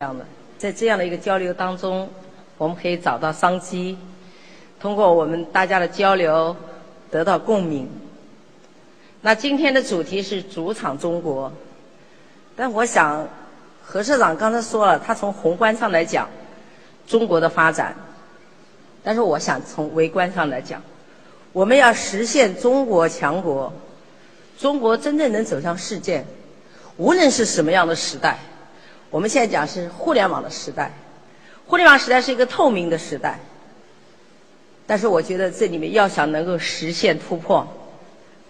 这样的，在这样的一个交流当中，我们可以找到商机，通过我们大家的交流得到共鸣。那今天的主题是主场中国，但我想何社长刚才说了，他从宏观上来讲中国的发展，但是我想从微观上来讲，我们要实现中国强国，中国真正能走向世界，无论是什么样的时代。我们现在讲是互联网的时代，互联网时代是一个透明的时代，但是我觉得这里面要想能够实现突破，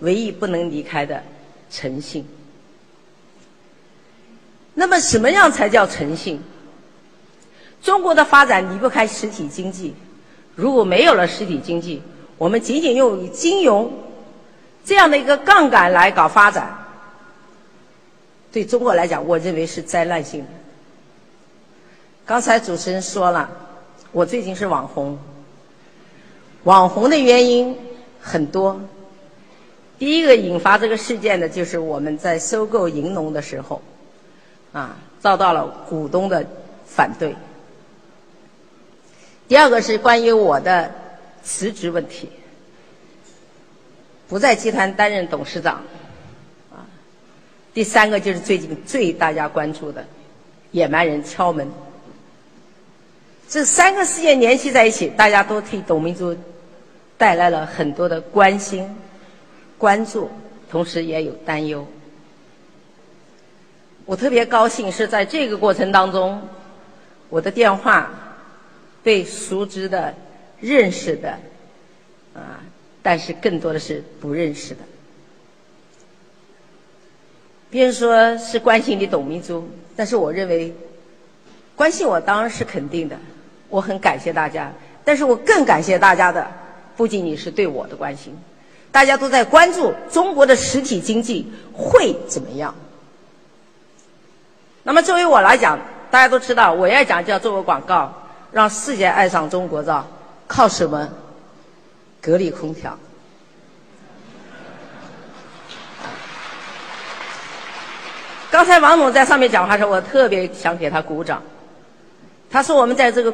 唯一不能离开的诚信。那么什么样才叫诚信？中国的发展离不开实体经济，如果没有了实体经济，我们仅仅用金融这样的一个杠杆来搞发展。对中国来讲，我认为是灾难性的。刚才主持人说了，我最近是网红。网红的原因很多。第一个引发这个事件的就是我们在收购银龙的时候，啊，遭到了股东的反对。第二个是关于我的辞职问题，不在集团担任董事长。第三个就是最近最大家关注的野蛮人敲门，这三个事件联系在一起，大家都替董明珠带来了很多的关心、关注，同时也有担忧。我特别高兴是在这个过程当中，我的电话被熟知的、认识的啊，但是更多的是不认识的。别人说是关心你董明珠，但是我认为关心我当然是肯定的，我很感谢大家。但是我更感谢大家的不仅仅是对我的关心，大家都在关注中国的实体经济会怎么样。那么作为我来讲，大家都知道，我要讲就要做个广告，让世界爱上中国造，靠什么？格力空调。刚才王总在上面讲话时，我特别想给他鼓掌。他说：“我们在这个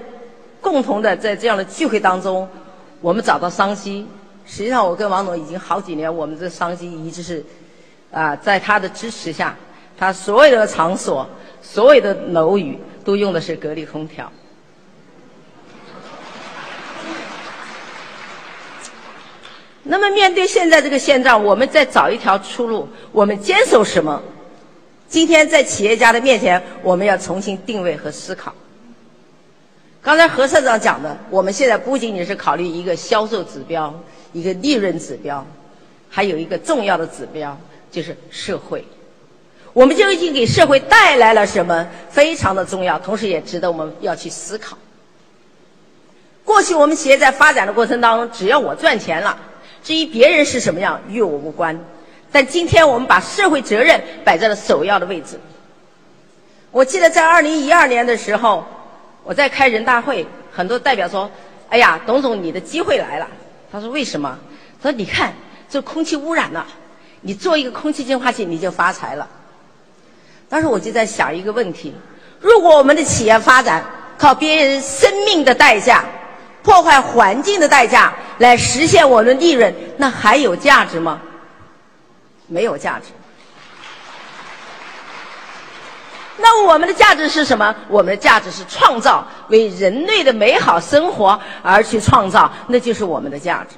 共同的在这样的聚会当中，我们找到商机。实际上，我跟王总已经好几年，我们这商机一直是啊，在他的支持下，他所有的场所、所有的楼宇都用的是格力空调。那么，面对现在这个现状，我们再找一条出路，我们坚守什么？”今天在企业家的面前，我们要重新定位和思考。刚才何社长讲的，我们现在不仅仅是考虑一个销售指标、一个利润指标，还有一个重要的指标，就是社会。我们究竟给社会带来了什么？非常的重要，同时也值得我们要去思考。过去我们企业在发展的过程当中，只要我赚钱了，至于别人是什么样，与我无关。但今天我们把社会责任摆在了首要的位置。我记得在二零一二年的时候，我在开人大会，很多代表说：“哎呀，董总，你的机会来了。”他说：“为什么？”他说：“你看，这空气污染了，你做一个空气净化器，你就发财了。”当时我就在想一个问题：如果我们的企业发展靠别人生命的代价、破坏环境的代价来实现我们利润，那还有价值吗？没有价值。那我们的价值是什么？我们的价值是创造，为人类的美好生活而去创造，那就是我们的价值。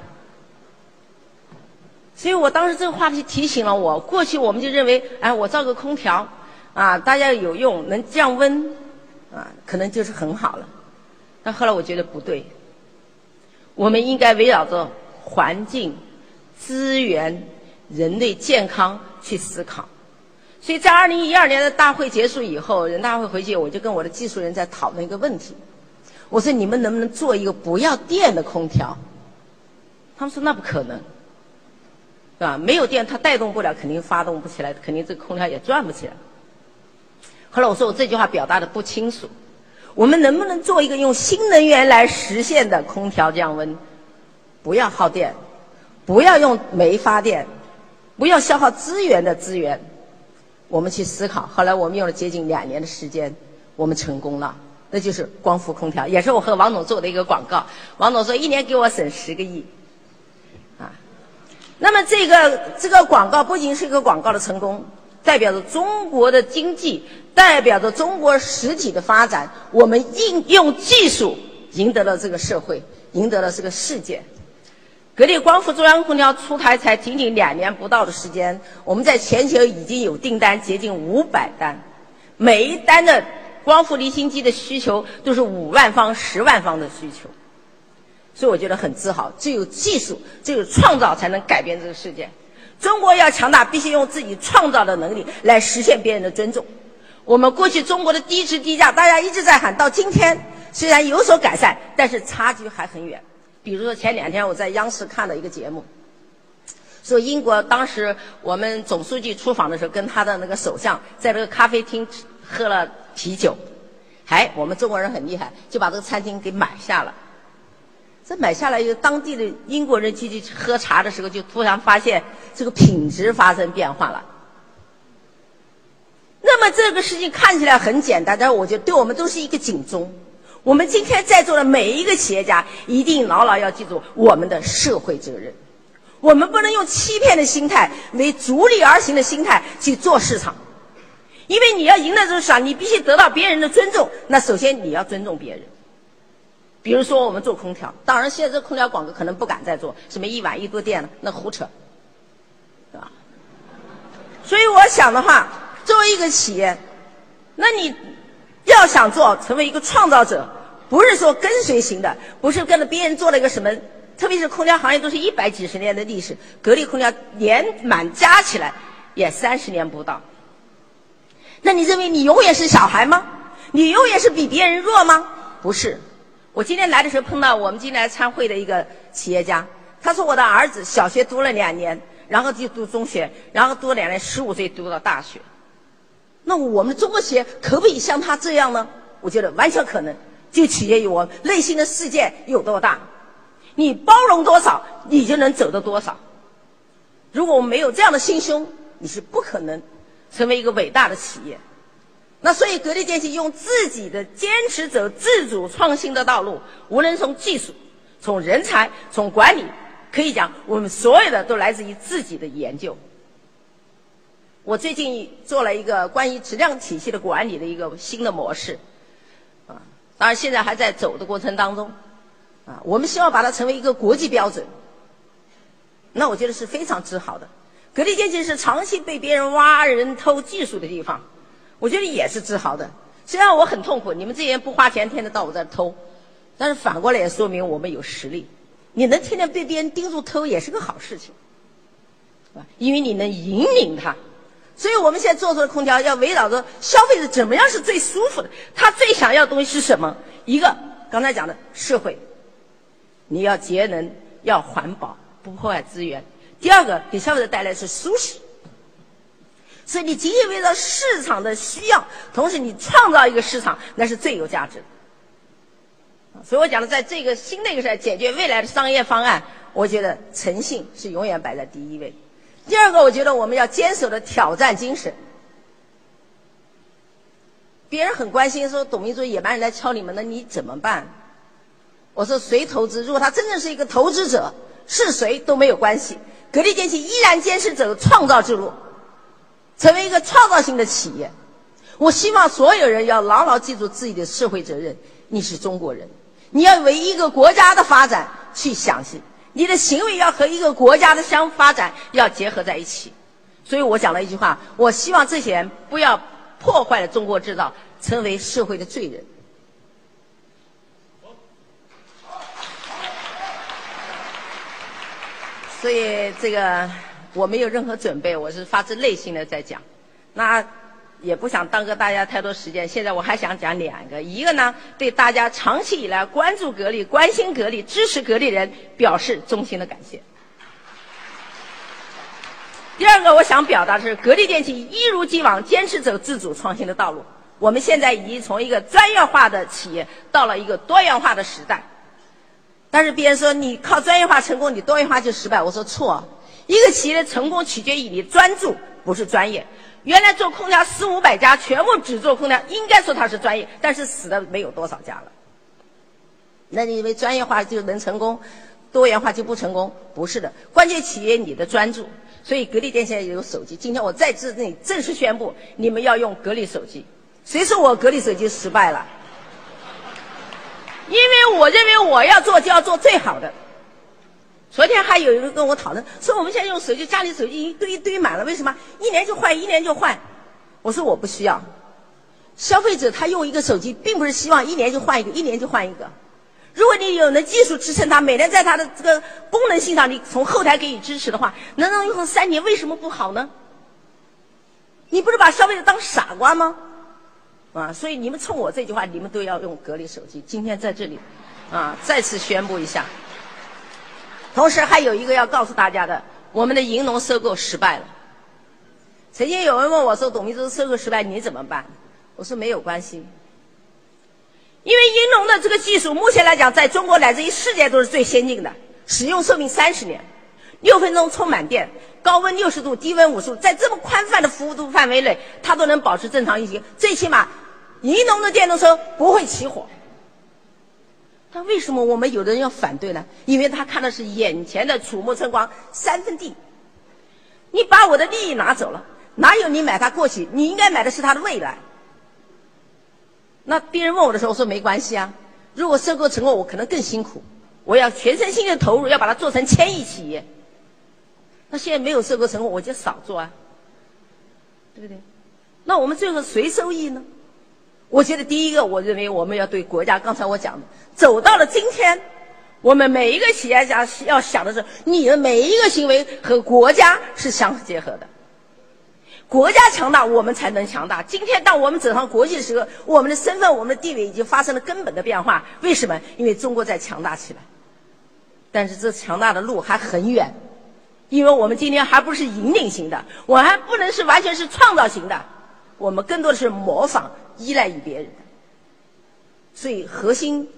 所以我当时这个话题提醒了我，过去我们就认为，哎，我造个空调，啊，大家有用，能降温，啊，可能就是很好了。但后来我觉得不对，我们应该围绕着环境、资源。人类健康去思考，所以在二零一二年的大会结束以后，人大会回去，我就跟我的技术人在讨论一个问题。我说：“你们能不能做一个不要电的空调？”他们说：“那不可能，是吧？没有电，它带动不了，肯定发动不起来，肯定这个空调也转不起来。”后来我说：“我这句话表达的不清楚。我们能不能做一个用新能源来实现的空调降温？不要耗电，不要用煤发电。”不要消耗资源的资源，我们去思考。后来我们用了接近两年的时间，我们成功了，那就是光伏空调，也是我和王总做的一个广告。王总说一年给我省十个亿，啊，那么这个这个广告不仅是一个广告的成功，代表着中国的经济，代表着中国实体的发展。我们应用技术赢得了这个社会，赢得了这个世界。格力光伏中央空调出台才仅仅两年不到的时间，我们在全球已经有订单接近五百单，每一单的光伏离心机的需求都是五万方、十万方的需求，所以我觉得很自豪。只有技术，只有创造，才能改变这个世界。中国要强大，必须用自己创造的能力来实现别人的尊重。我们过去中国的低质低价，大家一直在喊，到今天虽然有所改善，但是差距还很远。比如说前两天我在央视看了一个节目，说英国当时我们总书记出访的时候，跟他的那个首相在这个咖啡厅喝了啤酒，哎，我们中国人很厉害，就把这个餐厅给买下了。这买下来以后，当地的英国人去去喝茶的时候，就突然发现这个品质发生变化了。那么这个事情看起来很简单，但是我觉得对我们都是一个警钟。我们今天在座的每一个企业家，一定牢牢要记住我们的社会责任。我们不能用欺骗的心态、为逐利而行的心态去做市场，因为你要赢得这个市场，你必须得到别人的尊重。那首先你要尊重别人。比如说我们做空调，当然现在这空调广告可能不敢再做，什么一晚一度电了，那胡扯，对吧？所以我想的话，作为一个企业，那你要想做成为一个创造者。不是说跟随型的，不是跟着别人做了一个什么，特别是空调行业都是一百几十年的历史，格力空调年满加起来也三十年不到。那你认为你永远是小孩吗？你永远是比别人弱吗？不是。我今天来的时候碰到我们今天来参会的一个企业家，他说我的儿子小学读了两年，然后就读中学，然后读了两年，十五岁读到大学。那我们中国企业可不可以像他这样呢？我觉得完全可能。就取决于我内心的世界有多大，你包容多少，你就能走得多少。如果我们没有这样的心胸，你是不可能成为一个伟大的企业。那所以，格力电器用自己的坚持走自主创新的道路，无论从技术、从人才、从管理，可以讲我们所有的都来自于自己的研究。我最近做了一个关于质量体系的管理的一个新的模式。啊当然，现在还在走的过程当中，啊，我们希望把它成为一个国际标准。那我觉得是非常自豪的。格力电器是长期被别人挖人偷技术的地方，我觉得也是自豪的。虽然我很痛苦，你们这些人不花钱，天天到我这儿偷，但是反过来也说明我们有实力。你能天天被别人盯住偷，也是个好事情，啊，因为你能引领他。所以我们现在做出的空调要围绕着消费者怎么样是最舒服的，他最想要的东西是什么？一个刚才讲的社会，你要节能，要环保，不破坏资源。第二个给消费者带来是舒适。所以你仅仅围绕市场的需要，同时你创造一个市场，那是最有价值的。所以我讲的，在这个新的一个时代，解决未来的商业方案，我觉得诚信是永远摆在第一位。第二个，我觉得我们要坚守的挑战精神。别人很关心说董明珠野蛮人来敲你们，了你怎么办？我说谁投资？如果他真正是一个投资者，是谁都没有关系。格力电器依然坚持走创造之路，成为一个创造性的企业。我希望所有人要牢牢记住自己的社会责任。你是中国人，你要为一个国家的发展去想去。你的行为要和一个国家的相发展要结合在一起，所以我讲了一句话：我希望这些人不要破坏了中国制造，成为社会的罪人。所以这个我没有任何准备，我是发自内心的在讲。那。也不想耽搁大家太多时间。现在我还想讲两个，一个呢，对大家长期以来关注格力、关心格力、支持格力人表示衷心的感谢。第二个，我想表达的是，格力电器一如既往坚持走自主创新的道路。我们现在已经从一个专业化的企业到了一个多元化的时代。但是别人说你靠专业化成功，你多元化就失败。我说错，一个企业的成功取决于你专注，不是专业。原来做空调四五百家，全部只做空调，应该说它是专业，但是死的没有多少家了。那你以为专业化就能成功，多元化就不成功？不是的，关键企业你的专注。所以格力电现在也有手机。今天我在这里正式宣布，你们要用格力手机。谁说我格力手机失败了？因为我认为我要做就要做最好的。昨天还有人跟我讨论，说我们现在用手机，家里手机一堆堆满了，为什么一年就换，一年就换？我说我不需要。消费者他用一个手机，并不是希望一年就换一个，一年就换一个。如果你有那技术支撑它，每年在它的这个功能性上，你从后台给予支持的话，能能用三年，为什么不好呢？你不是把消费者当傻瓜吗？啊，所以你们冲我这句话，你们都要用格力手机。今天在这里，啊，再次宣布一下。同时还有一个要告诉大家的，我们的银农收购失败了。曾经有人问我说：“董明珠收购失败，你怎么办？”我说：“没有关系。”因为银龙的这个技术，目前来讲，在中国乃至于世界都是最先进的，使用寿命三十年，六分钟充满电，高温六十度，低温五十度，在这么宽泛的服务度范围内，它都能保持正常运行。最起码，银龙的电动车不会起火。但为什么我们有的人要反对呢？因为他看的是眼前的楚目春光三分地，你把我的利益拿走了，哪有你买它过去？你应该买的是它的未来。那别人问我的时候，我说没关系啊。如果收购成功，我可能更辛苦，我要全身心的投入，要把它做成千亿企业。那现在没有收购成功，我就少做啊，对不对？那我们最后谁受益呢？我觉得第一个，我认为我们要对国家，刚才我讲的，走到了今天，我们每一个企业家要想的是，你的每一个行为和国家是相结合的。国家强大，我们才能强大。今天，当我们走上国际的时候，我们的身份、我们的地位已经发生了根本的变化。为什么？因为中国在强大起来，但是这强大的路还很远，因为我们今天还不是引领型的，我还不能是完全是创造型的，我们更多的是模仿、依赖于别人。所以，核心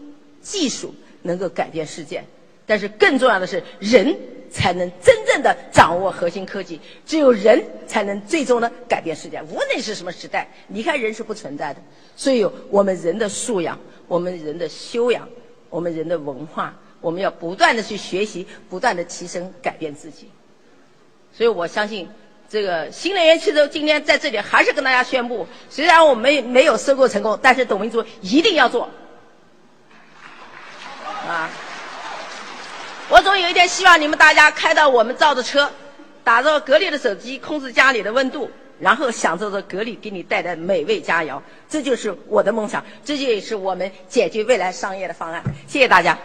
技术能够改变世界，但是更重要的是人。才能真正的掌握核心科技，只有人才能最终的改变世界。无论是什么时代，离开人是不存在的。所以，我们人的素养，我们人的修养，我们人的文化，我们要不断的去学习，不断的提升，改变自己。所以我相信，这个新能源汽车今天在这里还是跟大家宣布：虽然我们没有收购成功，但是董明珠一定要做。啊。我总有一天希望你们大家开到我们造的车，打着格力的手机，控制家里的温度，然后享受着格力给你带来美味佳肴。这就是我的梦想，这也是我们解决未来商业的方案。谢谢大家。